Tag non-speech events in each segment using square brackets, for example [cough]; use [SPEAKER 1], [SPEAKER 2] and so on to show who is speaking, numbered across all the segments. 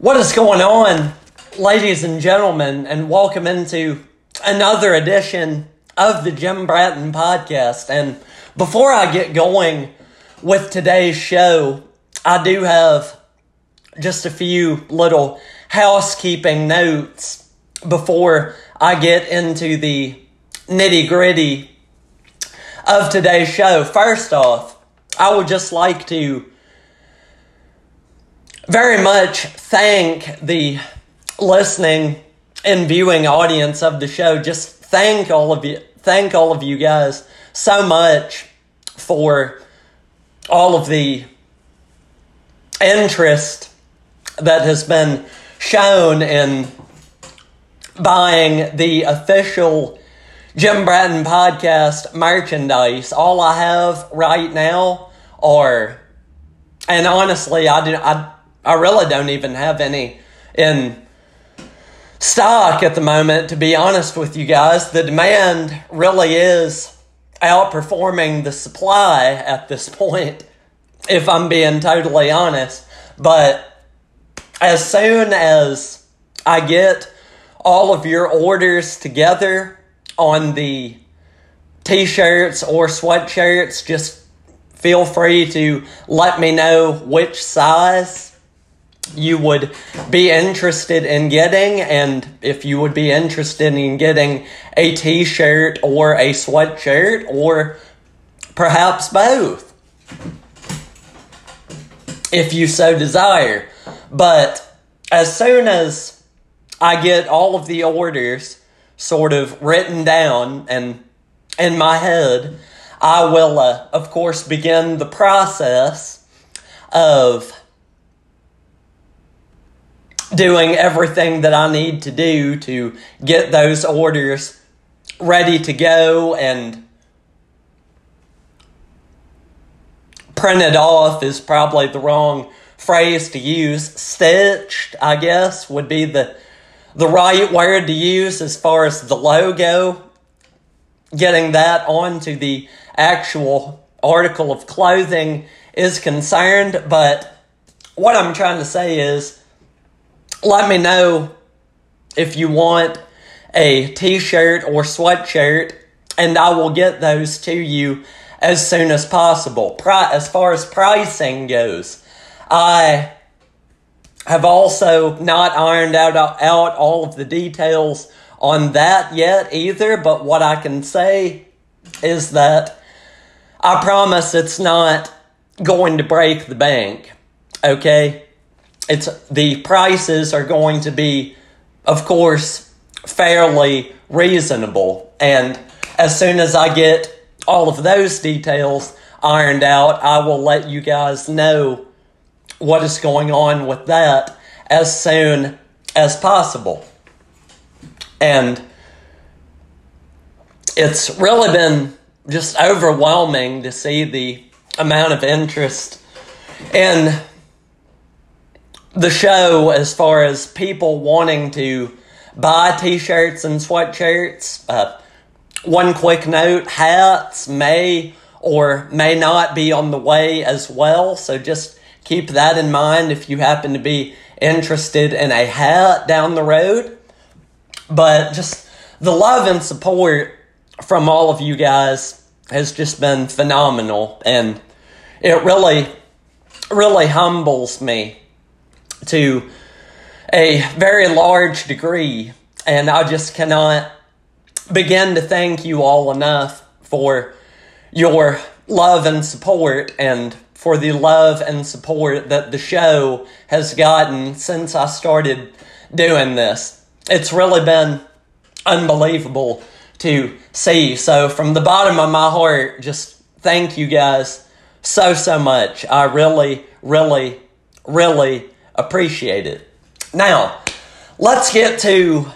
[SPEAKER 1] What is going on, ladies and gentlemen, and welcome into another edition of the Jim Bratton podcast. And before I get going with today's show, I do have just a few little housekeeping notes before I get into the nitty gritty of today's show. First off, I would just like to very much thank the listening and viewing audience of the show. Just thank all of you, thank all of you guys so much for all of the interest that has been shown in buying the official Jim Bratton podcast merchandise. All I have right now are, and honestly, I do I I really don't even have any in stock at the moment, to be honest with you guys. The demand really is outperforming the supply at this point, [laughs] if I'm being totally honest. But as soon as I get all of your orders together on the t shirts or sweatshirts, just feel free to let me know which size you would be interested in getting, and if you would be interested in getting a t shirt or a sweatshirt, or perhaps both, if you so desire. But as soon as I get all of the orders sort of written down and in my head, I will, uh, of course, begin the process of doing everything that I need to do to get those orders ready to go and printed off is probably the wrong phrase to use. Stitched, I guess, would be the the right word to use as far as the logo. Getting that onto the actual article of clothing is concerned, but what I'm trying to say is let me know if you want a t shirt or sweatshirt, and I will get those to you as soon as possible. Pri- as far as pricing goes, I have also not ironed out, out all of the details on that yet either, but what I can say is that I promise it's not going to break the bank. Okay? It's the prices are going to be, of course, fairly reasonable. And as soon as I get all of those details ironed out, I will let you guys know what is going on with that as soon as possible. And it's really been just overwhelming to see the amount of interest in the show as far as people wanting to buy t-shirts and sweatshirts. Uh, one quick note, hats may or may not be on the way as well. So just keep that in mind if you happen to be interested in a hat down the road. But just the love and support from all of you guys has just been phenomenal. And it really, really humbles me to a very large degree. And I just cannot begin to thank you all enough for your love and support and for the love and support that the show has gotten since I started doing this. It's really been unbelievable to see. So, from the bottom of my heart, just thank you guys so, so much. I really, really, really appreciate it. Now, let's get to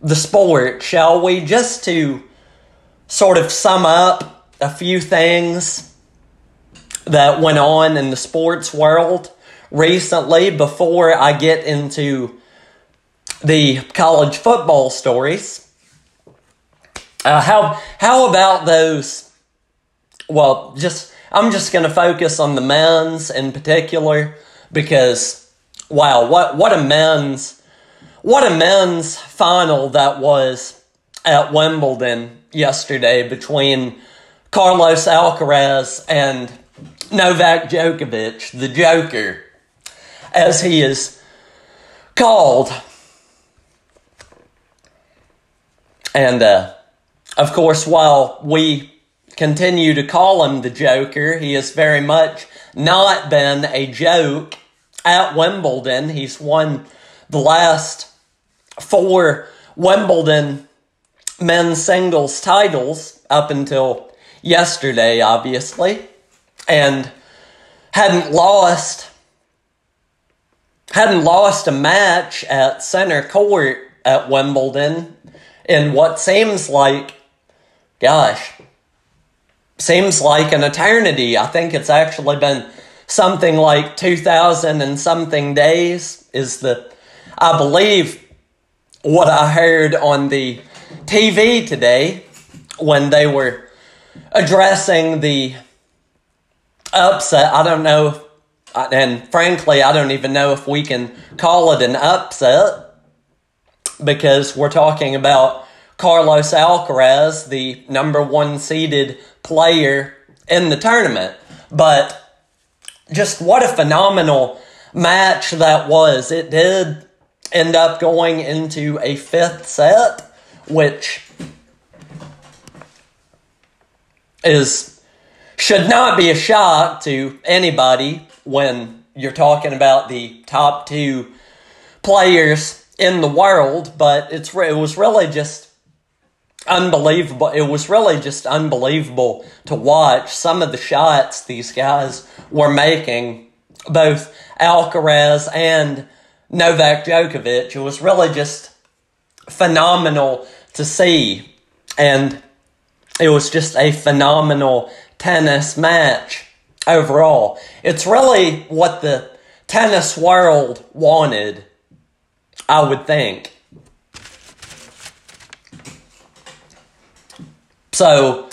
[SPEAKER 1] the sport, shall we? Just to sort of sum up a few things that went on in the sports world recently before I get into the college football stories. Uh, how how about those? Well, just I'm just going to focus on the men's in particular because wow, what what a men's what a men's final that was at Wimbledon yesterday between Carlos Alcaraz and Novak Djokovic, the Joker, as he is called. And uh, of course, while we continue to call him the Joker, he has very much not been a joke at Wimbledon. He's won the last four Wimbledon men's singles titles up until yesterday, obviously, and hadn't lost hadn't lost a match at center court at Wimbledon in what seems like, gosh, seems like an eternity. I think it's actually been something like 2000 and something days is the, I believe, what I heard on the TV today when they were addressing the upset. I don't know, and frankly, I don't even know if we can call it an upset because we're talking about Carlos Alcaraz, the number one seeded player in the tournament. But just what a phenomenal match that was. It did end up going into a fifth set, which is should not be a shock to anybody when you're talking about the top two players in the world, but it's it was really just unbelievable. It was really just unbelievable to watch some of the shots these guys were making, both Alcaraz and Novak Djokovic. It was really just phenomenal to see. And it was just a phenomenal tennis match overall. It's really what the tennis world wanted, I would think. So,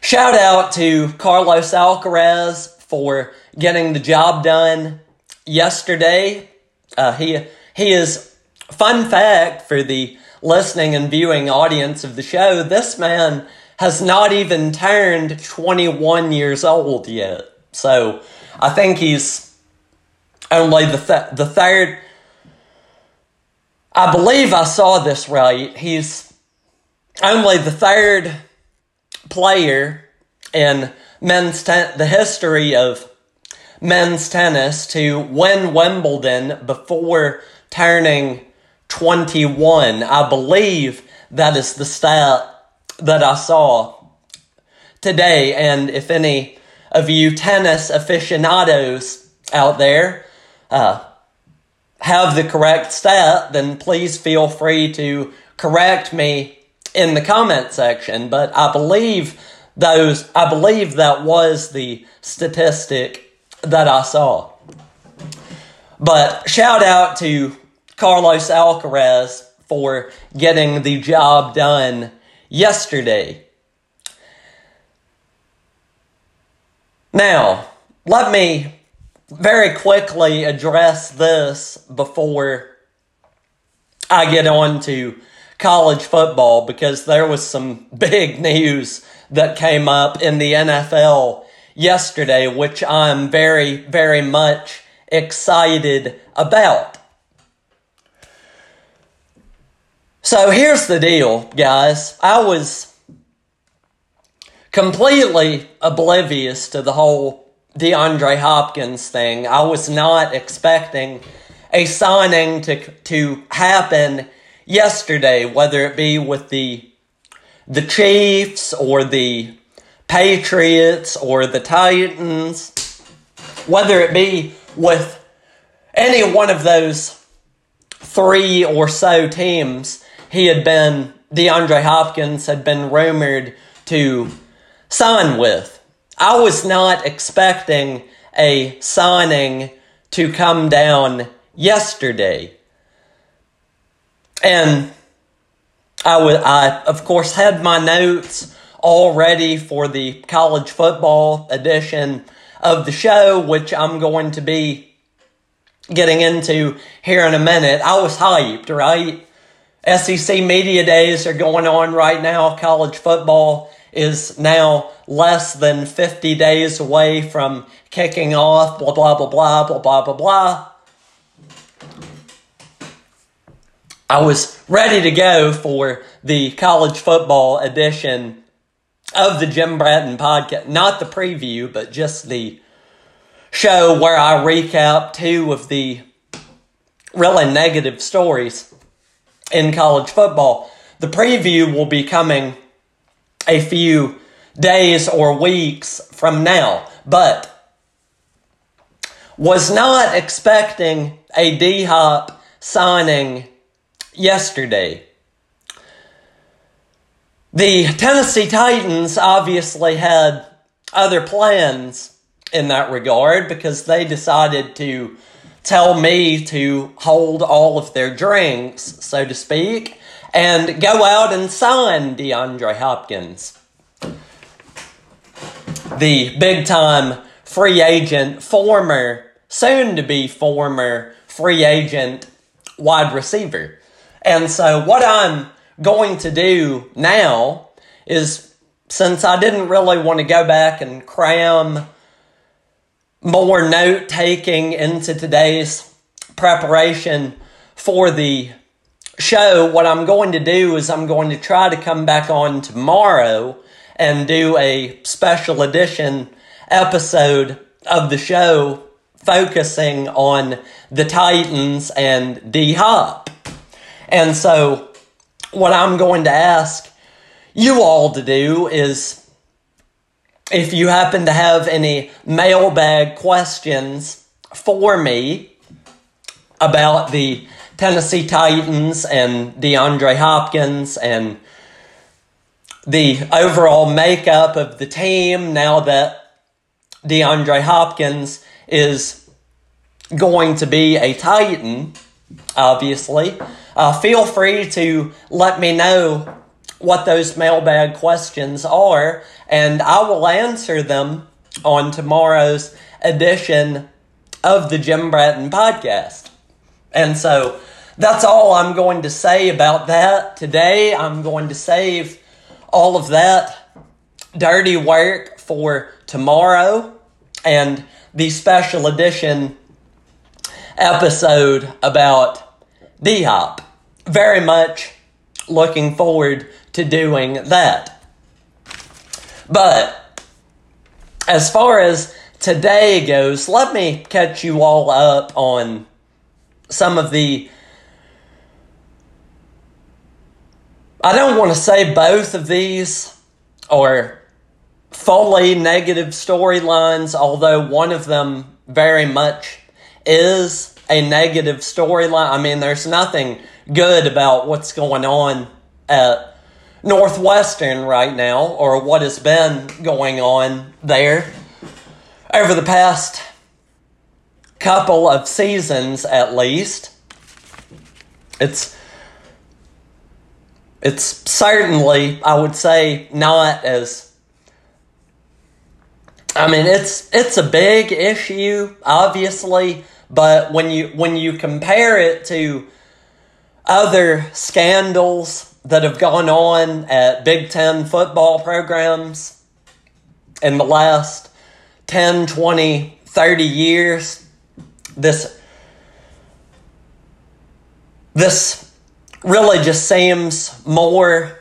[SPEAKER 1] shout out to Carlos Alcaraz for getting the job done yesterday. Uh, he he is fun fact for the listening and viewing audience of the show. This man has not even turned 21 years old yet. So I think he's only the th- the third. I believe I saw this right. He's only the third player in men's ten- the history of men's tennis to win Wimbledon before turning 21. I believe that is the stat that I saw today. And if any of you tennis aficionados out there uh, have the correct stat, then please feel free to correct me in the comment section, but I believe those I believe that was the statistic that I saw. But shout out to Carlos Alcaraz for getting the job done yesterday. Now, let me very quickly address this before I get on to college football because there was some big [laughs] news that came up in the NFL yesterday, which I'm very, very much excited about. So here's the deal, guys. I was completely oblivious to the whole DeAndre Hopkins thing. I was not expecting a signing to to happen yesterday, whether it be with the the Chiefs or the Patriots or the Titans, whether it be with any one of those three or so teams, he had been, DeAndre Hopkins had been rumored to sign with. I was not expecting a signing to come down yesterday. And I would, I of course had my notes all ready for the college football edition of the show, which I'm going to be getting into here in a minute, I was hyped, right? SEC Media Days are going on right now. College football is now less than 50 days away from kicking off, blah, blah, blah, blah, blah, blah, blah, blah. I was ready to go for the college football edition of the Jim Bratton podcast. Not the preview, but just the show where I recap two of the really negative stories in college football. The preview will be coming a few days or weeks from now, but was not expecting a D Hop signing yesterday. The Tennessee Titans obviously had other plans in that regard because they decided to tell me to hold all of their drinks, so to speak, and go out and sign DeAndre Hopkins. The big time free agent, former, soon to be former free agent wide receiver. And so, what I'm going to do now is since I didn't really want to go back and cram more note taking into today's preparation for the show, what I'm going to do is I'm going to try to come back on tomorrow and do a special edition episode of the show focusing on the Titans and D Hop. And so, what I'm going to ask you all to do is if you happen to have any mailbag questions for me about the Tennessee Titans and DeAndre Hopkins and the overall makeup of the team now that DeAndre Hopkins is going to be a Titan, obviously, uh, feel free to let me know what those mailbag questions are, and I will answer them on tomorrow's edition of the Jim Bratton podcast. And so that's all I'm going to say about that today. I'm going to save all of that dirty work for tomorrow and the special edition episode about D Hop. Very much looking forward to doing that. But as far as today goes, let me catch you all up on some of the. I don't want to say both of these are fully negative storylines, although one of them very much is a negative storyline. I mean, there's nothing good about what's going on at Northwestern right now, or what has been going on there over the past couple of seasons at least. It's it's certainly, I would say, not as I mean, it's it's a big issue, obviously, but when you when you compare it to other scandals that have gone on at Big Ten football programs in the last 10, 20, 30 years. This, this really just seems more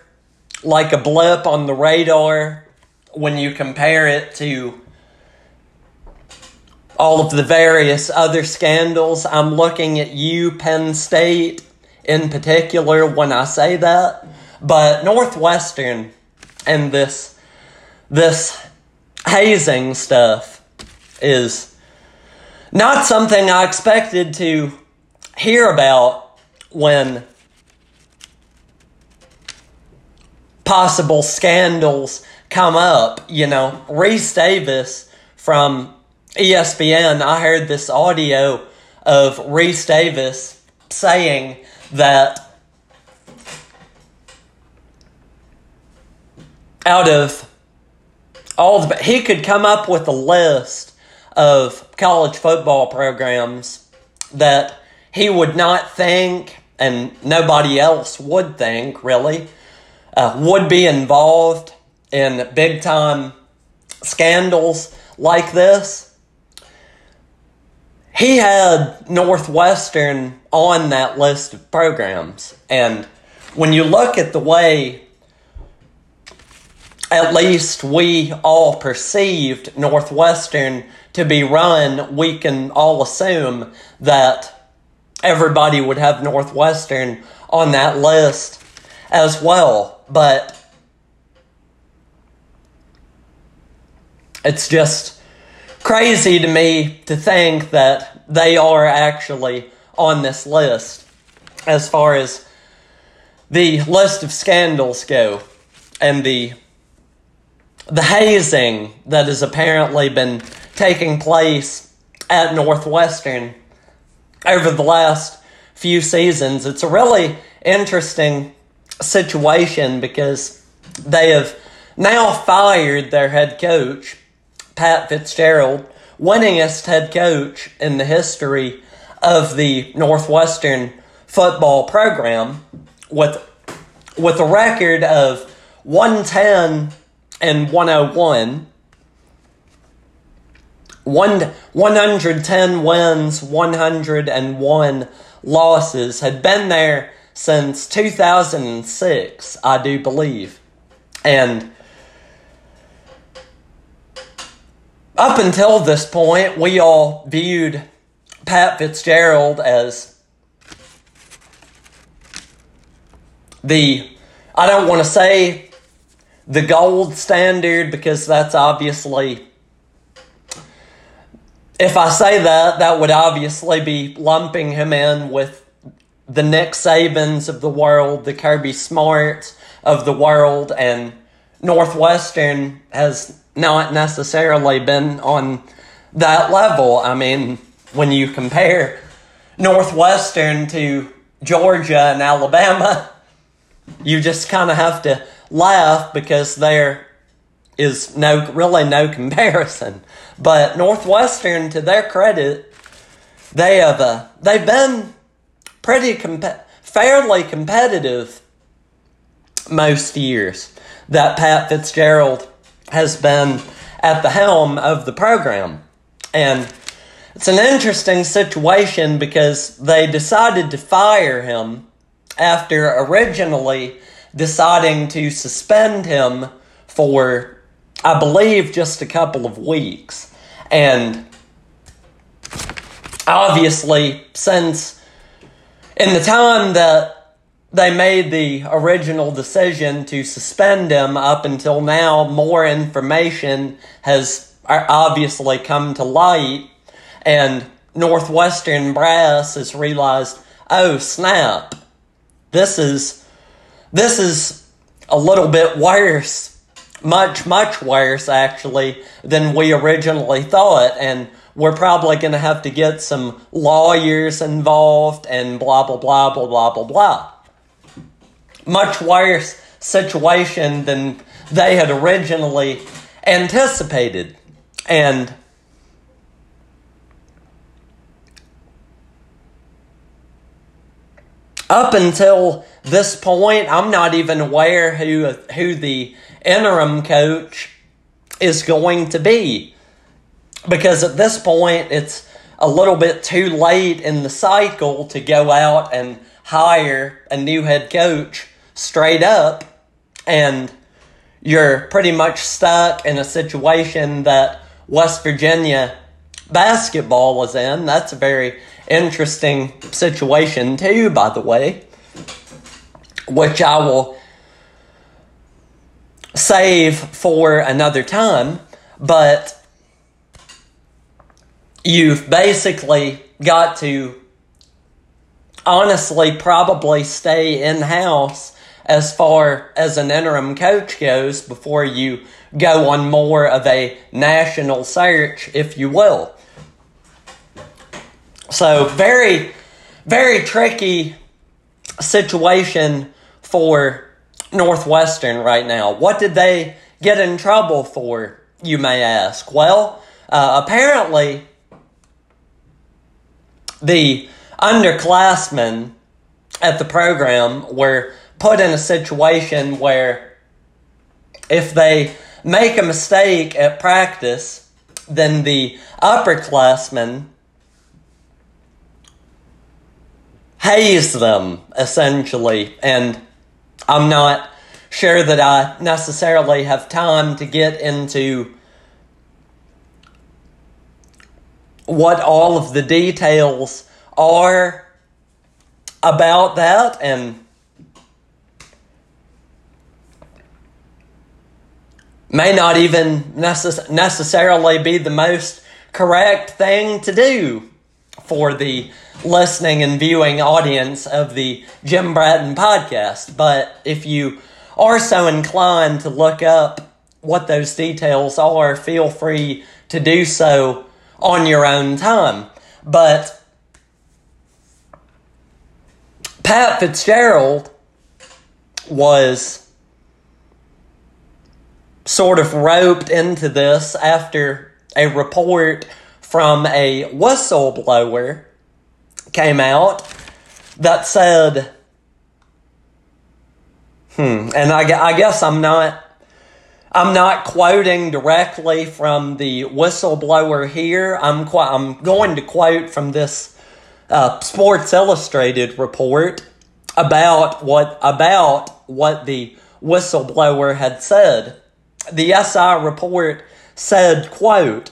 [SPEAKER 1] like a blip on the radar when you compare it to all of the various other scandals. I'm looking at you, Penn State in particular when I say that, but Northwestern and this this hazing stuff is not something I expected to hear about when possible scandals come up. You know, Rece Davis from ESPN, I heard this audio of Rece Davis saying that out of all the he could come up with a list of college football programs that he would not think, and nobody else would think really, uh, would be involved in big time scandals like this. He had Northwestern on that list of programs. And when you look at the way, at least we all perceived Northwestern to be run, we can all assume that everybody would have Northwestern on that list as well. But it's just crazy to me to think that they are actually on this list as far as the list of scandals go and the the hazing that has apparently been taking place at Northwestern over the last few seasons. It's a really interesting situation because they have now fired their head coach, Pat Fitzgerald, winningest head coach in the history of the Northwestern football program with with a record of 110 and 101 one, 110 wins, 101 losses, had been there since 2006, I do believe. And up until this point, we all viewed Pat Fitzgerald as the, I don't want to say the gold standard because that's obviously if I say that, that would obviously be lumping him in with the Nick Sabans of the world, the Kirby Smarts of the world, and Northwestern has not necessarily been on that level. I mean, when you compare Northwestern to Georgia and Alabama, [laughs] you just kind of have to laugh because there is no really no [laughs] comparison. But Northwestern, to their credit, they have uh, they've been pretty comp- fairly competitive most years that Pat Fitzgerald has been at the helm of the program. And it's an interesting situation because they decided to fire him after originally deciding to suspend him for I believe, just a couple of weeks. And obviously, since in the time that they made the original decision to suspend him up until now, more information has obviously come to light, and Northwestern Brass has realized, oh snap, this is this is a little bit worse much, much worse actually than we originally thought. And we're probably going to have to get some lawyers involved and blah, blah, blah, blah, blah, blah, blah. Much worse situation than they had originally anticipated. And up until this point, I'm not even aware who who the interim coach is going to be. Because at this point, it's a little bit too late in the cycle to go out and hire a new head coach straight up. And you're pretty much stuck in a situation that West Virginia basketball was in. That's a very interesting situation, too, by the way, which I will save for another time, but you've basically got to honestly probably stay in house as far as an interim coach goes before you go on more of a national search, if you will. So, very, very tricky situation for Northwestern right now. What did they get in trouble for, you may ask? Well, uh, apparently, the underclassmen at the program were put in a situation where if they make a mistake at practice, then the upperclassmen haze them essentially. And I'm not sure that I necessarily have time to get into what all of the details are about that and may not even necess- necessarily be the most correct thing to do for the listening and viewing audience of the Jim Bratton podcast. But if you are so inclined to look up what those details are, feel free to do so on your own time. But Pat Fitzgerald was sort of roped into this after a report from a whistleblower came out that said, hmm, and I, I guess I'm not. I'm not quoting directly from the whistleblower here. I'm qu- I'm going to quote from this uh, Sports Illustrated report about what about what the whistleblower had said. The SI report said, quote,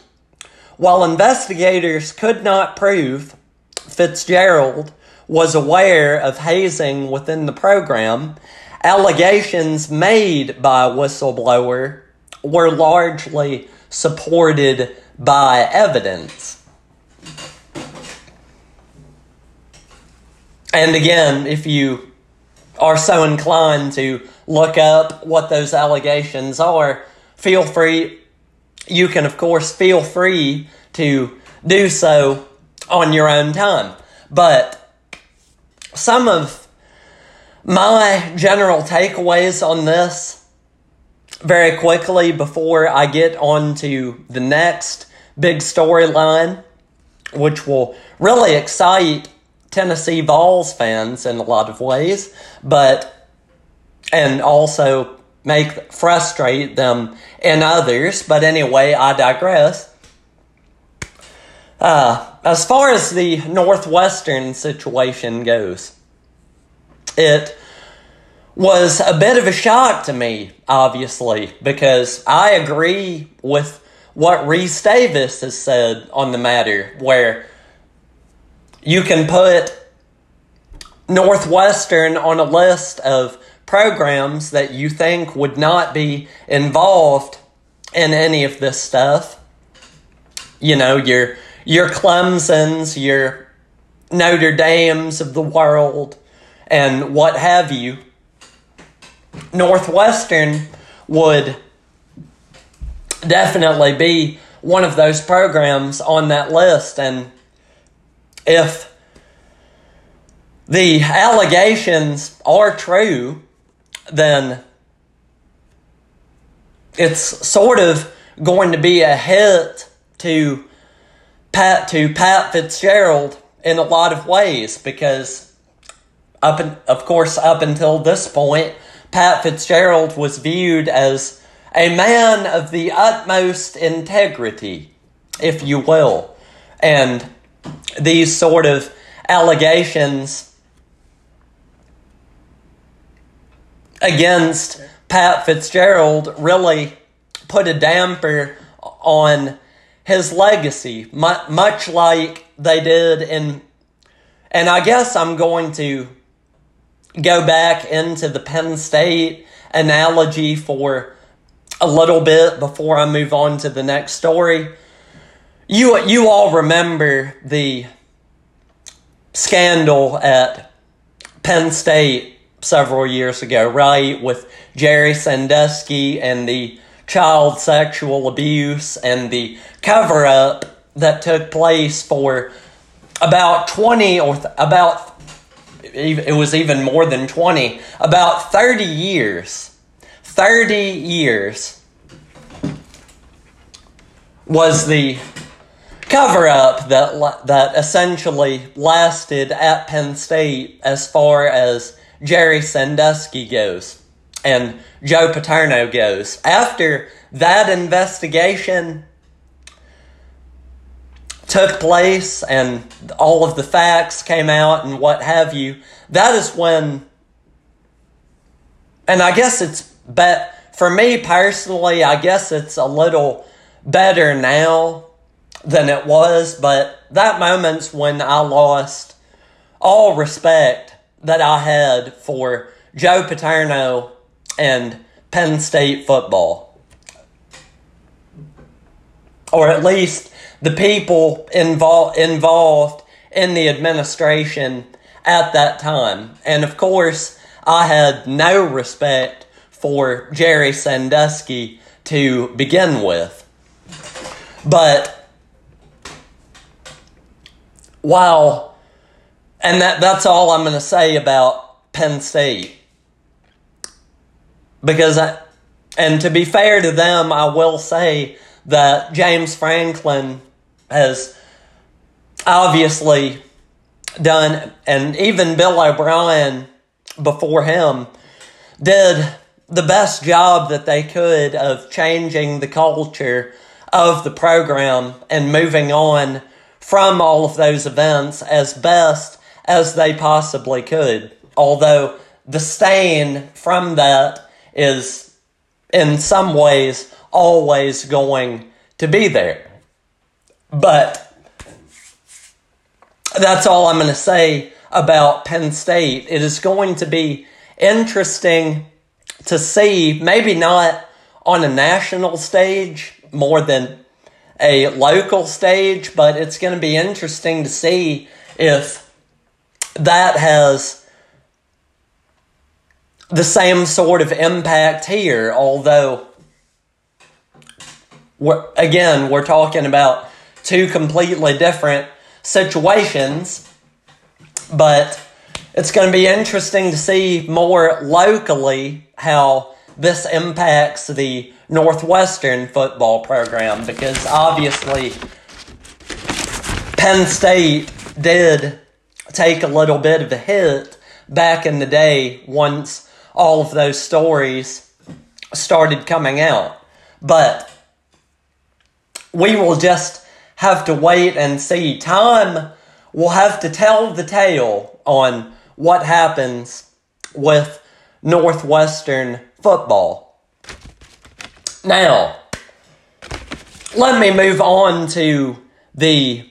[SPEAKER 1] while investigators could not prove Fitzgerald was aware of hazing within the program, allegations made by a whistleblower were largely supported by evidence. And again, if you are so inclined to look up what those allegations are, feel free. You can, of course, feel free to do so on your own time. But some of my general takeaways on this very quickly before I get on to the next big storyline, which will really excite Tennessee Vols fans in a lot of ways, but and also make frustrate them in others. But anyway, I digress. Uh, as far as the Northwestern situation goes, it was a bit of a shock to me, obviously, because I agree with what Rece Davis has said on the matter, where you can put Northwestern on a list of programs that you think would not be involved in any of this stuff. You know, your your Clemson's, your Notre Dame's of the world, and what have you. Northwestern would definitely be one of those programs on that list, and if the allegations are true, then it's sort of going to be a hit to Pat to Pat Fitzgerald in a lot of ways because up in, of course up until this point Pat Fitzgerald was viewed as a man of the utmost integrity if you will. And these sort of allegations against Pat Fitzgerald really put a damper on his legacy, much like they did in. And I guess I'm going to go back into the Penn State analogy for a little bit before I move on to the next story. You you all remember the scandal at Penn State several years ago, right? With Jerry Sandusky and the child sexual abuse and the cover up that took place for about 20 or th- about it was even more than 20 about 30 years 30 years was the cover up that that essentially lasted at Penn State as far as Jerry Sandusky goes and Joe Paterno goes. After that investigation took place and all of the facts came out and what have you, that is when, and I guess it's bet for me personally, I guess it's a little better now than it was, but that moment's when I lost all respect that I had for Joe Paterno and Penn State football. Or at least the people involved involved in the administration at that time. And of course, I had no respect for Jerry Sandusky to begin with. But wow, and that that's all I'm going to say about Penn State. Because I, and to be fair to them, I will say that James Franklin has obviously done, and even Bill O'Brien before him did the best job that they could of changing the culture of the program and moving on from all of those events as best as they possibly could. Although the stain from that is in some ways always going to be there. But that's all I'm going to say about Penn State. It is going to be interesting to see, maybe not on a national stage more than a local stage, but it's going to be interesting to see if that has the same sort of impact here, although, we're, again, we're talking about two completely different situations, but it's going to be interesting to see more locally how this impacts the Northwestern football program because obviously Penn State did take a little bit of a hit back in the day once all of those stories started coming out. But we will just have to wait and see. Time will have to tell the tale on what happens with Northwestern football. Now, let me move on to the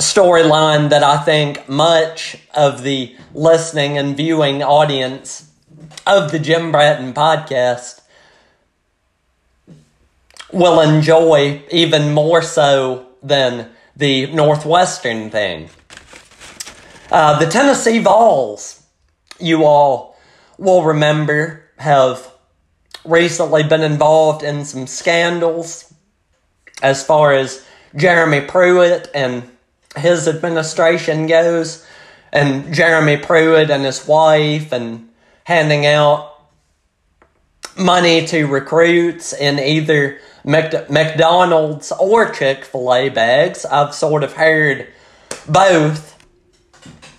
[SPEAKER 1] storyline that I think much of the listening and viewing audience of the Jim Bratton podcast will enjoy even more so than the Northwestern thing. Uh, the Tennessee Vols, you all will remember, have recently been involved in some scandals as far as Jeremy Pruitt and his administration goes, and Jeremy Pruitt and his wife, and handing out money to recruits in either McDonald's or Chick fil A bags. I've sort of heard both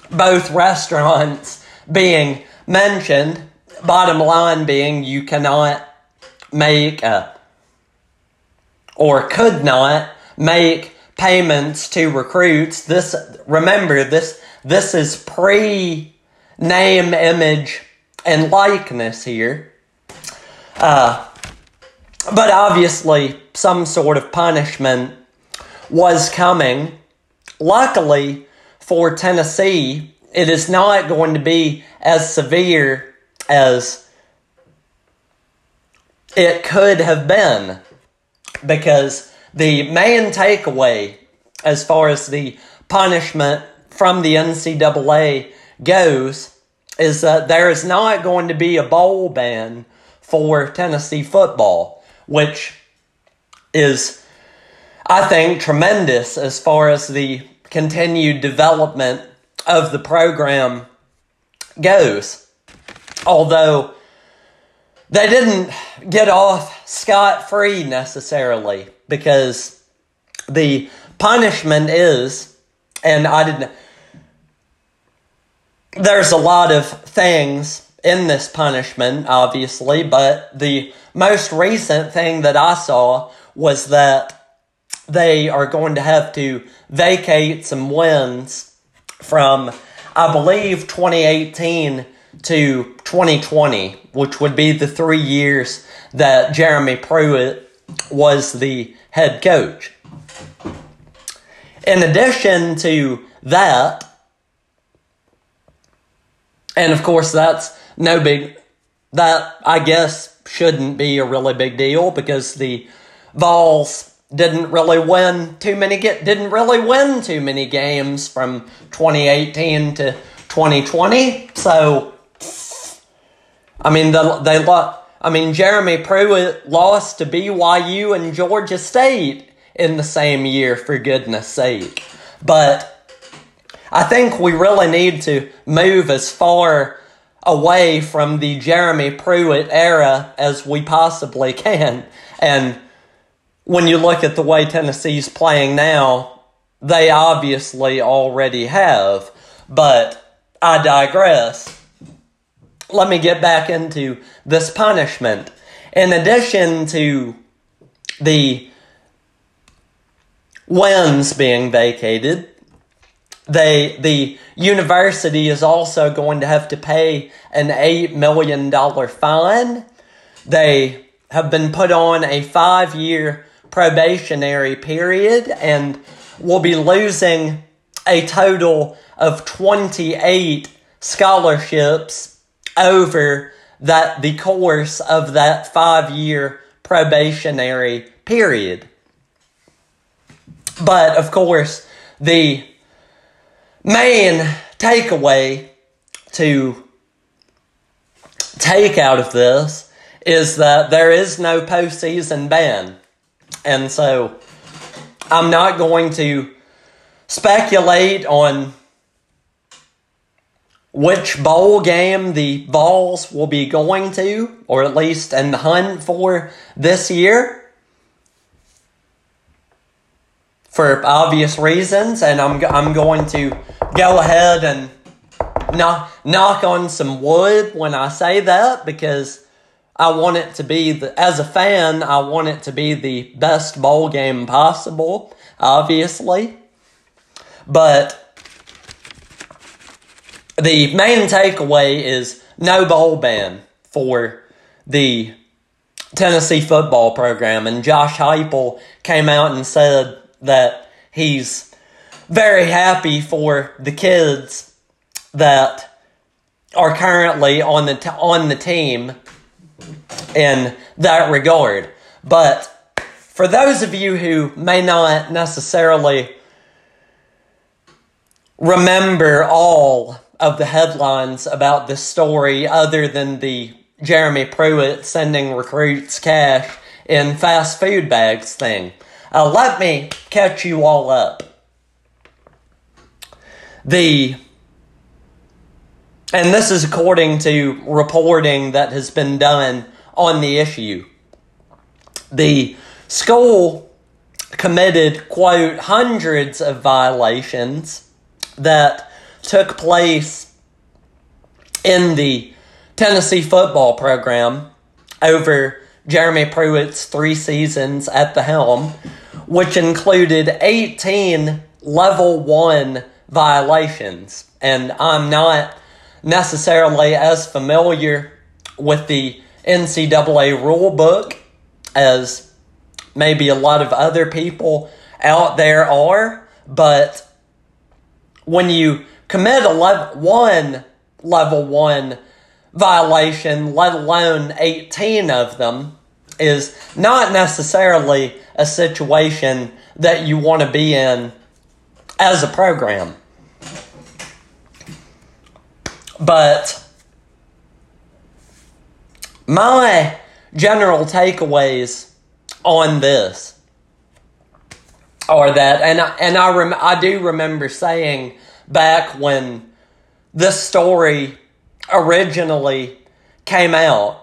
[SPEAKER 1] both restaurants being mentioned bottom line being you cannot make a, or could not make payments to recruits. This remember this this is pre name, image, and likeness here. Uh, but obviously, some sort of punishment was coming. Luckily for Tennessee, it is not going to be as severe as it could have been because the main takeaway as far as the punishment from the NCAA goes is that there is not going to be a bowl ban for Tennessee football, which is, I think, tremendous as far as the continued development of the program goes. Although they didn't get off scot free necessarily because the punishment is, and I didn't. There's a lot of things in this punishment, obviously, but the most recent thing that I saw was that they are going to have to vacate some wins from, I believe, 2018 to 2020, which would be the three years that Jeremy Pruitt was the head coach. In addition to that, and of course, that's no big, that I guess shouldn't be a really big deal because the Vols didn't really win too many get didn't really win too many games from 2018 to 2020. So I mean the, they I mean Jeremy Pruitt lost to BYU and Georgia State in the same year for goodness sake. But I think we really need to move as far away from the Jeremy Pruitt era as we possibly can. And when you look at the way Tennessee's playing now, they obviously already have. But I digress. Let me get back into this punishment. In addition to the wins being vacated, they the university is also going to have to pay an eight million dollar fine. They have been put on a five year probationary period and will be losing a total of 28 scholarships over that the course of that five year probationary period. But of course, the main takeaway to take out of this is that there is no postseason ban. And so I'm not going to speculate on which bowl game the Vols will be going to, or at least in the hunt for this year. For obvious reasons, and I'm, I'm going to go ahead and knock, knock on some wood when I say that because I want it to be the, as a fan, I want it to be the best bowl game possible, obviously. But the main takeaway is no bowl ban for the Tennessee football program. And Josh Heupel came out and said that he's very happy for the kids that are currently on the t- on the team in that regard. But for those of you who may not necessarily remember all of the headlines about this story other than the Jeremy Pruitt sending recruits cash in fast food bags thing, uh, let me catch you all up. The and this is according to reporting that has been done on the issue. The school committed, quote, hundreds of violations that took place in the Tennessee football program over Jeremy Pruitt's three seasons at the helm, which included 18 level one violations. And I'm not necessarily as familiar with the NCAA rule book as maybe a lot of other people out there are, but when you commit a level one level one violation, let alone 18 of them, is not necessarily a situation that you want to be in as a program. But my general takeaways on this are that, and I, and I rem, I do remember saying back when this story originally came out.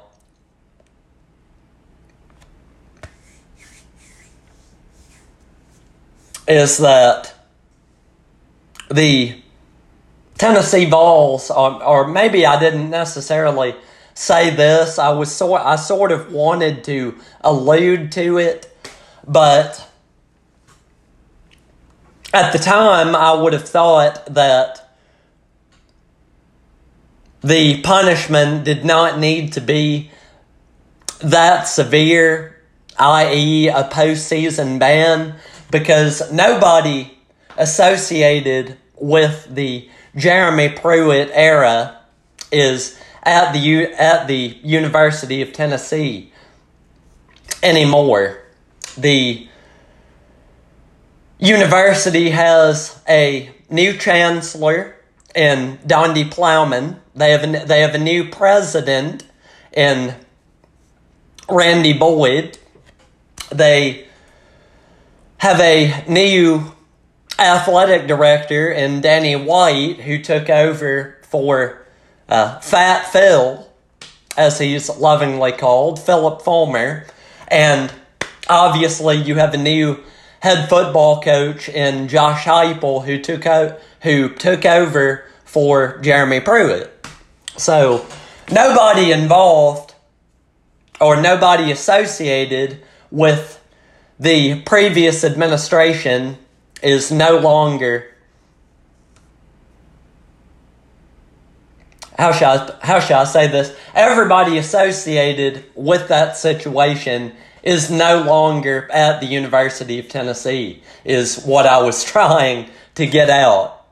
[SPEAKER 1] is that the Tennessee Vols, or, or maybe I didn't necessarily say this. I was sort I sort of wanted to allude to it, but at the time I would have thought that the punishment did not need to be that severe, i.e., a postseason ban, because nobody associated with the Jeremy Pruitt era is at the U- at the University of Tennessee anymore. The university has a new chancellor in Donde Plowman. They have a, they have a new president in Randy Boyd. They have a new athletic director in Danny White who took over for uh, Fat Phil, as he's lovingly called, Philip Fulmer. And obviously, you have a new head football coach in Josh Heupel who took out who took over for Jeremy Pruitt. So nobody involved or nobody associated with the previous administration is no longer how shall I, how shall I say this? Everybody associated with that situation is no longer at the University of Tennessee, is what I was [laughs] trying to get out.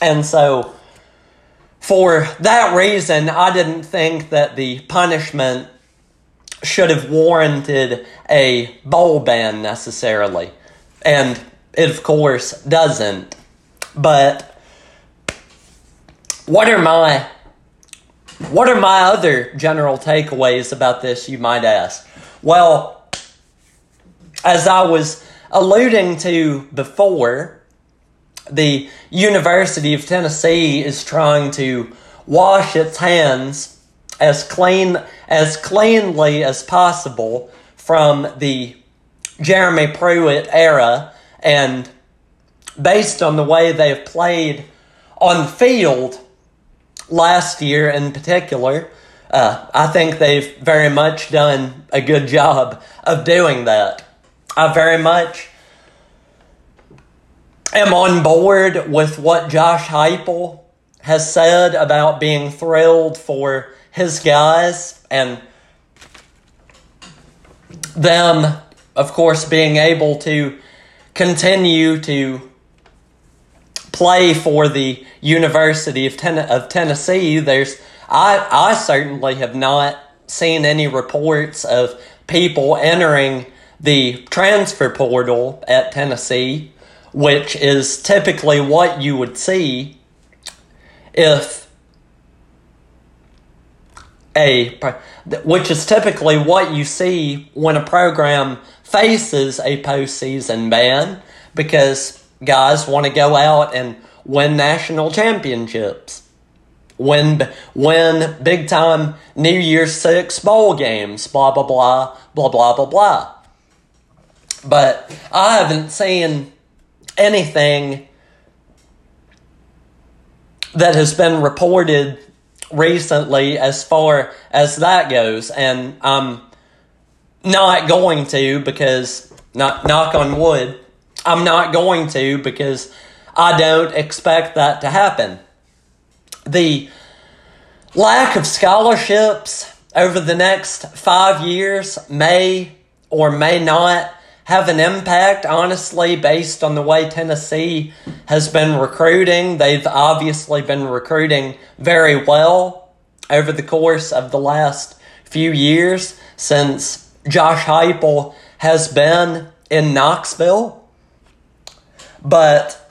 [SPEAKER 1] And so, for that reason, I didn't think that the punishment should have warranted a bowl ban necessarily. And it, of course, doesn't. But what are my what are my other general takeaways about this, you might ask? Well, as I was alluding to before, the University of Tennessee is trying to wash its hands as clean as cleanly as possible from the Jeremy Pruitt era and based on the way they've played on the field last year in particular, uh, I think they've very much done a good job of doing that. I very much am on board with what Josh Heupel has said about being thrilled for his guys and them, of course, being able to continue to play for the University of, Ten- of Tennessee. There's I I certainly have not seen any reports of people entering the transfer portal at Tennessee, which is typically what you would see if a which is typically what you see when a program faces a postseason ban because guys want to go out and win national championships win win big time New Year's Six bowl games, blah blah blah blah blah blah blah. But I haven't seen anything that has been reported recently as far as that goes, and I'm not going to because not knock on wood. I'm not going to because I don't expect that to happen. The lack of scholarships over the next five years may or may not have an impact, honestly, based on the way Tennessee has been recruiting. They've obviously been recruiting very well over the course of the last few years since Josh Heupel has been in Knoxville. But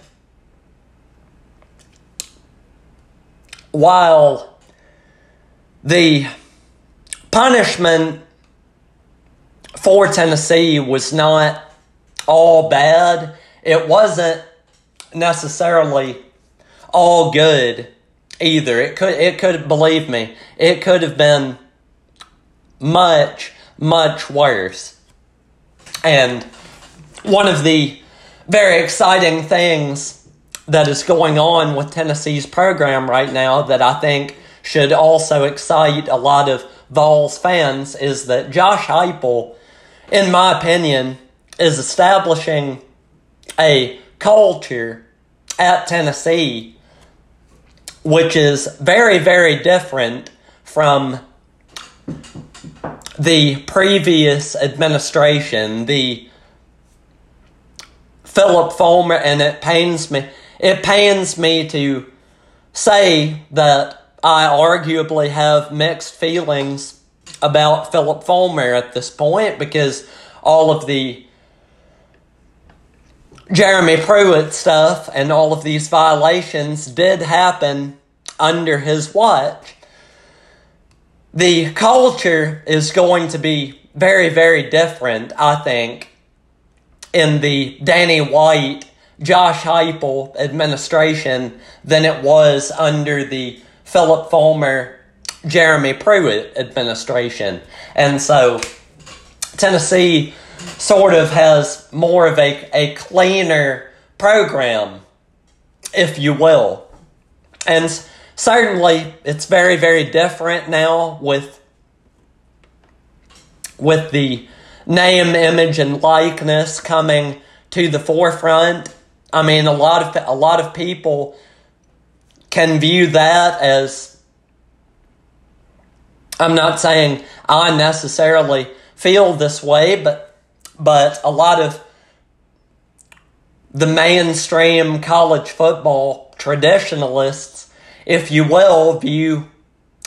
[SPEAKER 1] while the punishment for Tennessee was not all bad. It wasn't necessarily all good either. It could it could believe me, it could have been much much worse. And one of the very exciting things that is going on with Tennessee's program right now that I think should also excite a lot of Vols fans is that Josh Heupel, in my opinion, is establishing a culture at Tennessee which is very, very different from the previous administration, the Philip Fulmer, and it pains me. It pains me to say that I arguably have mixed feelings about Philip Fulmer at this point because all of the Jeremy Pruitt stuff and all of these violations did happen under his watch. The culture is going to be very, very different, I think, in the Danny White, Josh Heupel administration than it was under the Philip Fulmer, Jeremy Pruitt administration. And so Tennessee sort of has more of a, a cleaner program, if you will. And certainly it's very, very different now with with the name, image, and likeness coming to the forefront. I mean, a lot of a lot of people can view that as. I'm not saying I necessarily feel this way, but but a lot of the mainstream college football traditionalists, if you will, view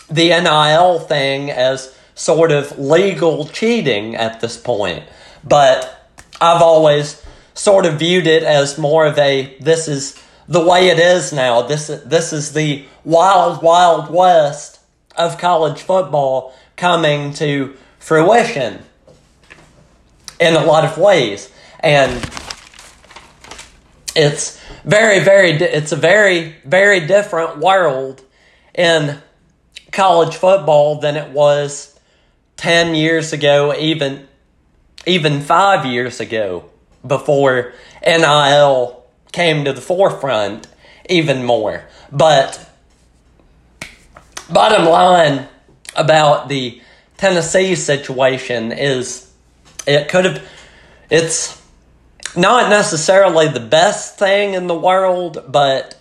[SPEAKER 1] the NIL thing as sort of legal cheating at this point. But I've always sort of viewed it as more of a this is the way it is now. This this is the wild wild west of college football coming to fruition in a lot of ways. And it's very, very, it's a very, very different world in college football than it was 10 years ago, even, even five years ago, before NIL came to the forefront even more. But bottom line about the Tennessee situation is it could have, it's not necessarily the best thing in the world, but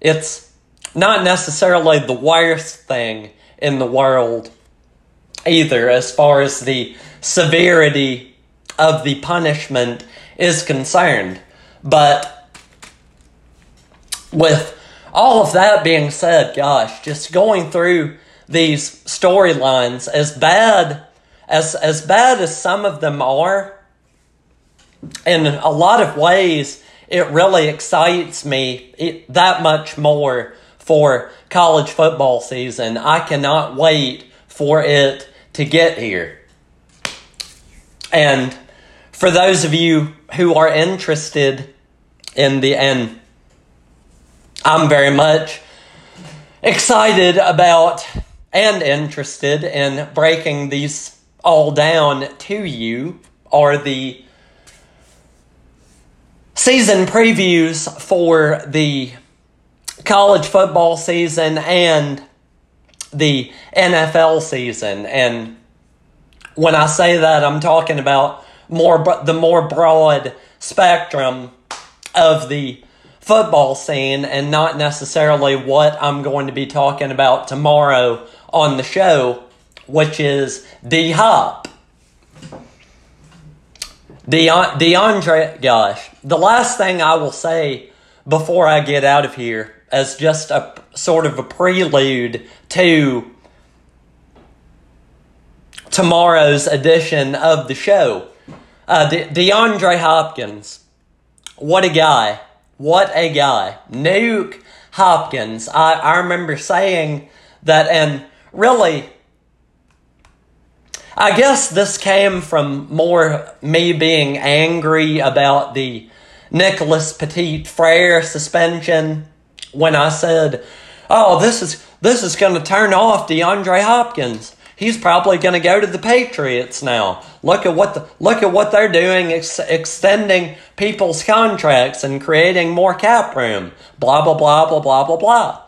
[SPEAKER 1] it's not necessarily the worst thing in the world either, as far as the severity of the punishment is concerned. But with all of that being said, gosh, just going through these storylines, as bad as as bad as some of them are, in a lot of ways, it really excites me it, that much more for college football season. I cannot wait for it to get here. And for those of you who are interested in the and I'm very much excited about and interested in breaking these all down to you are the season previews for the college football season and the NFL season. And when I say that, I'm talking about more the more broad spectrum of the football scene and not necessarily what I'm going to be talking about tomorrow on the show which is D Hop. DeAndre, gosh, the last thing I will say before I get out of here, as just a sort of a prelude to tomorrow's edition of the show. Uh, De- DeAndre Hopkins, what a guy. What a guy. Nuk Hopkins. I, I remember saying that, and really, I guess this came from more me being angry about the Nicholas Petit Frere suspension when I said, "Oh, this is this is going to turn off DeAndre Hopkins. He's probably going to go to the Patriots now. Look at what the, look at what they're doing, ex- extending people's contracts and creating more cap room. Blah blah blah blah blah blah blah.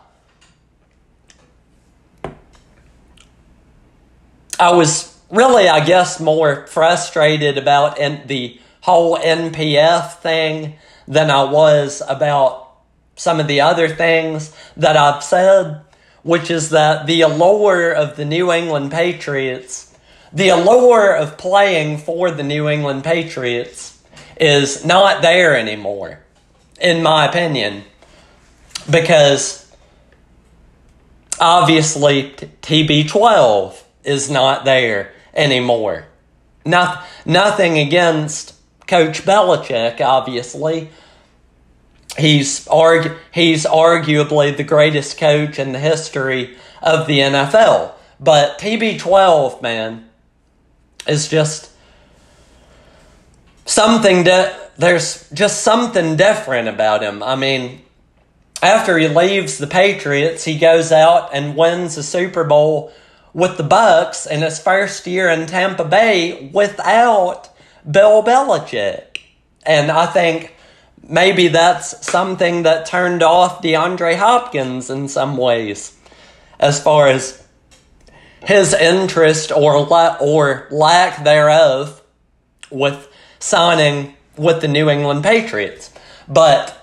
[SPEAKER 1] I was really, I guess, more frustrated about in the whole NPF thing than I was about some of the other things that I've said which is that the allure of the New England Patriots, the allure of playing for the New England Patriots, is not there anymore, in my opinion, because obviously TB12 is not there anymore. Not, nothing against Coach Belichick, obviously, he's arg- he's arguably the greatest coach in the history of the NFL. But TB12, man, is just something that there's just something different about him. I mean, after he leaves the Patriots, he goes out and wins the Super Bowl with the Bucs in his first year in Tampa Bay without Bill Belichick. And I think maybe that's something that turned off DeAndre Hopkins in some ways, as far as his interest or la- or lack thereof with signing with the New England Patriots. But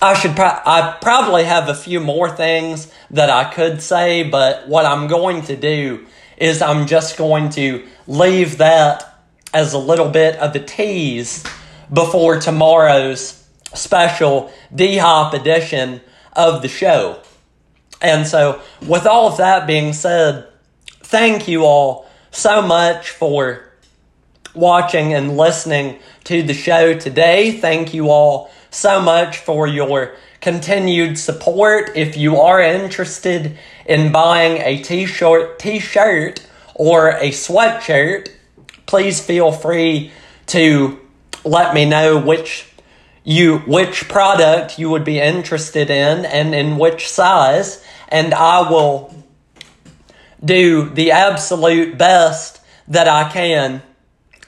[SPEAKER 1] I should pro- I probably have a few more things that I could say, but what I'm going to do is I'm just going to leave that as a little bit of a tease before tomorrow's special D Hop edition of the show. And so, with all of that being said, thank you all so much for watching and listening to the show today. Thank you all so much for your continued support. If you are interested in buying a t-shirt, t-shirt or a sweatshirt, please feel free to let me know which you which product you would be interested in and in which size and I will do the absolute best that I can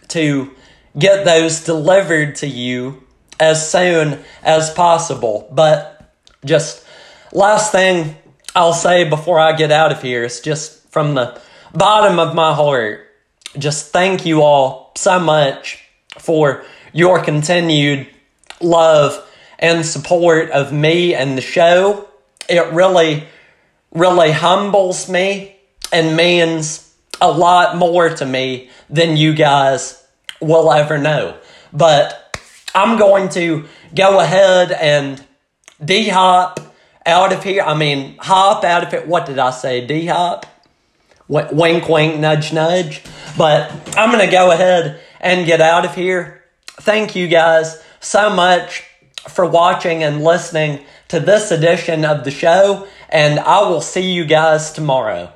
[SPEAKER 1] to get those delivered to you as soon as possible. But just last thing I'll say before I get out of here is just from the bottom of my heart, just thank you all so much for your continued love and support of me and the show. It really, really humbles me and means a lot more to me than you guys will ever know. But I'm going to go ahead and D hop out of here. I mean, hop out of it. What did I say? D hop? Wink, wink, nudge, nudge. But I'm going to go ahead and get out of here. Thank you guys so much for watching and listening to this edition of the show, and I will see you guys tomorrow.